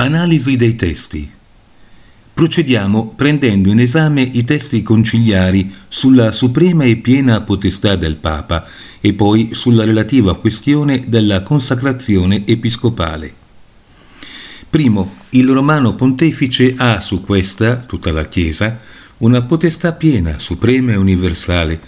Analisi dei testi. Procediamo prendendo in esame i testi conciliari sulla suprema e piena potestà del Papa e poi sulla relativa questione della consacrazione episcopale. Primo, il romano pontefice ha su questa, tutta la Chiesa, una potestà piena, suprema e universale.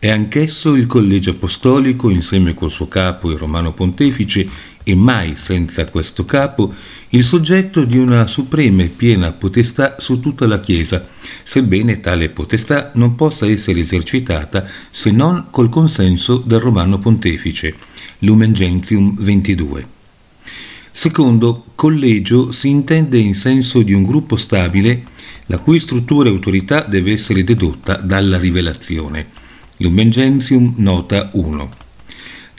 È anch'esso il collegio apostolico, insieme col suo capo, il romano pontefice, e mai senza questo capo, il soggetto di una suprema e piena potestà su tutta la Chiesa, sebbene tale potestà non possa essere esercitata se non col consenso del romano pontefice. Lumen Gentium 22. Secondo, collegio si intende in senso di un gruppo stabile la cui struttura e autorità deve essere dedotta dalla rivelazione. Lumen Gentium nota 1.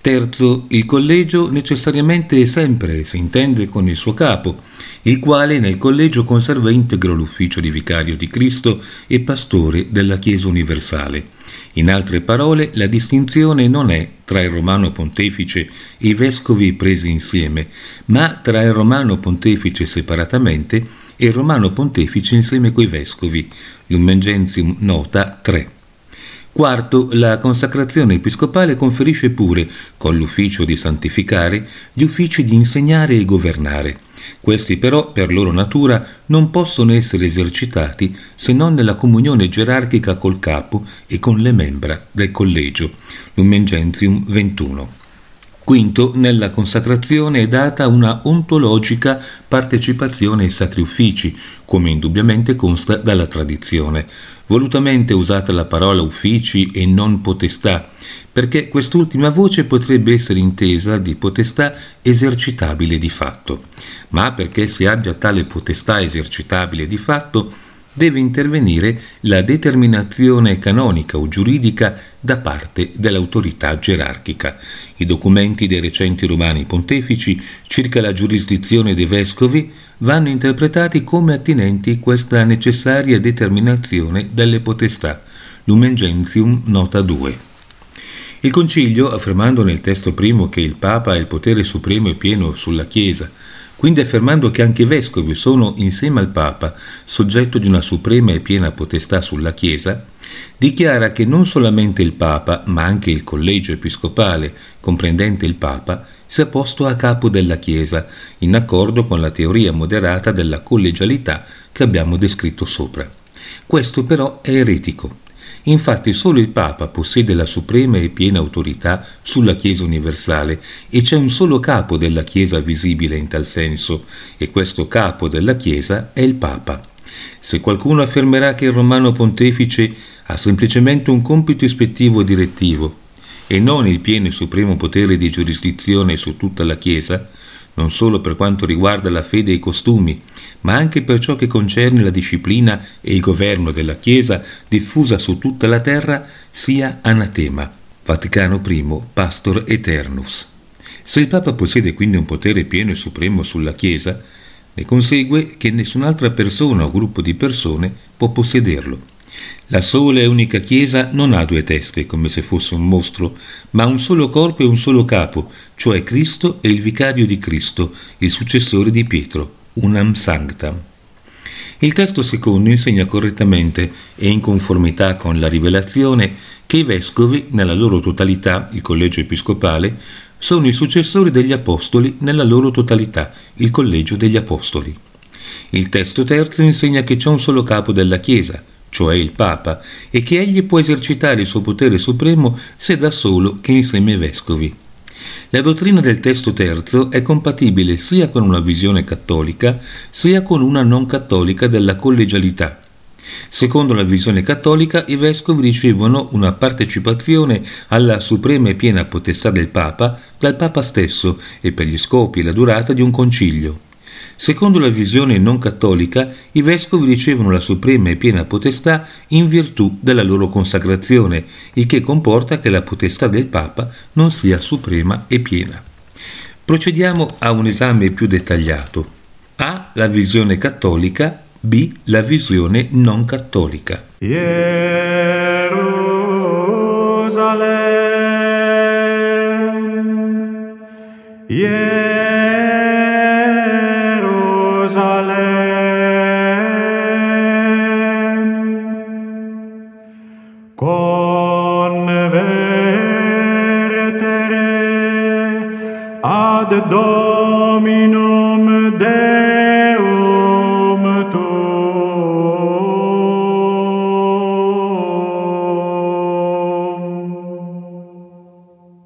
Terzo, il collegio necessariamente e sempre si intende con il suo capo, il quale nel collegio conserva integro l'ufficio di vicario di Cristo e pastore della Chiesa universale. In altre parole, la distinzione non è tra il romano pontefice e i vescovi presi insieme, ma tra il romano pontefice separatamente e il romano pontefice insieme coi vescovi. Lumen Gentium nota 3. Quarto, la consacrazione episcopale conferisce pure, con l'ufficio di santificare, gli uffici di insegnare e governare. Questi però, per loro natura, non possono essere esercitati se non nella comunione gerarchica col capo e con le membra del collegio. Lumen Gentium 21. Quinto, nella consacrazione è data una ontologica partecipazione ai sacri uffici, come indubbiamente consta dalla tradizione. Volutamente usata la parola uffici e non potestà, perché quest'ultima voce potrebbe essere intesa di potestà esercitabile di fatto. Ma perché si abbia tale potestà esercitabile di fatto, deve intervenire la determinazione canonica o giuridica da parte dell'autorità gerarchica. I documenti dei recenti romani pontefici circa la giurisdizione dei vescovi vanno interpretati come attinenti questa necessaria determinazione delle potestà. Lumen Gentium, nota 2. Il Concilio, affermando nel testo primo che il Papa ha il potere supremo e pieno sulla Chiesa, quindi affermando che anche i vescovi sono, insieme al Papa, soggetto di una suprema e piena potestà sulla Chiesa, dichiara che non solamente il Papa, ma anche il collegio episcopale, comprendente il Papa, sia posto a capo della Chiesa, in accordo con la teoria moderata della collegialità che abbiamo descritto sopra. Questo però è eretico. Infatti solo il Papa possiede la suprema e piena autorità sulla Chiesa universale e c'è un solo capo della Chiesa visibile in tal senso, e questo capo della Chiesa è il Papa. Se qualcuno affermerà che il romano pontefice ha semplicemente un compito ispettivo direttivo e non il pieno e supremo potere di giurisdizione su tutta la Chiesa, non solo per quanto riguarda la fede e i costumi, ma anche per ciò che concerne la disciplina e il governo della Chiesa diffusa su tutta la terra, sia anatema. Vaticano I, Pastor Eternus. Se il Papa possiede quindi un potere pieno e supremo sulla Chiesa, ne consegue che nessun'altra persona o gruppo di persone può possederlo. La sola e unica Chiesa non ha due teste, come se fosse un mostro, ma un solo corpo e un solo capo, cioè Cristo e il vicario di Cristo, il successore di Pietro, unam sanctam. Il testo secondo insegna correttamente e in conformità con la rivelazione che i vescovi, nella loro totalità, il collegio episcopale, sono i successori degli apostoli nella loro totalità, il collegio degli apostoli. Il testo terzo insegna che c'è un solo capo della Chiesa, cioè il Papa, e che egli può esercitare il suo potere supremo se da solo che insieme ai vescovi. La dottrina del testo terzo è compatibile sia con una visione cattolica sia con una non cattolica della collegialità. Secondo la visione cattolica, i vescovi ricevono una partecipazione alla suprema e piena potestà del Papa dal Papa stesso e per gli scopi e la durata di un concilio. Secondo la visione non cattolica, i vescovi ricevono la suprema e piena potestà in virtù della loro consacrazione, il che comporta che la potestà del Papa non sia suprema e piena. Procediamo a un esame più dettagliato. A. La visione cattolica, B. La visione non cattolica. Jerusalem, Jerusalem, convertere ad dominum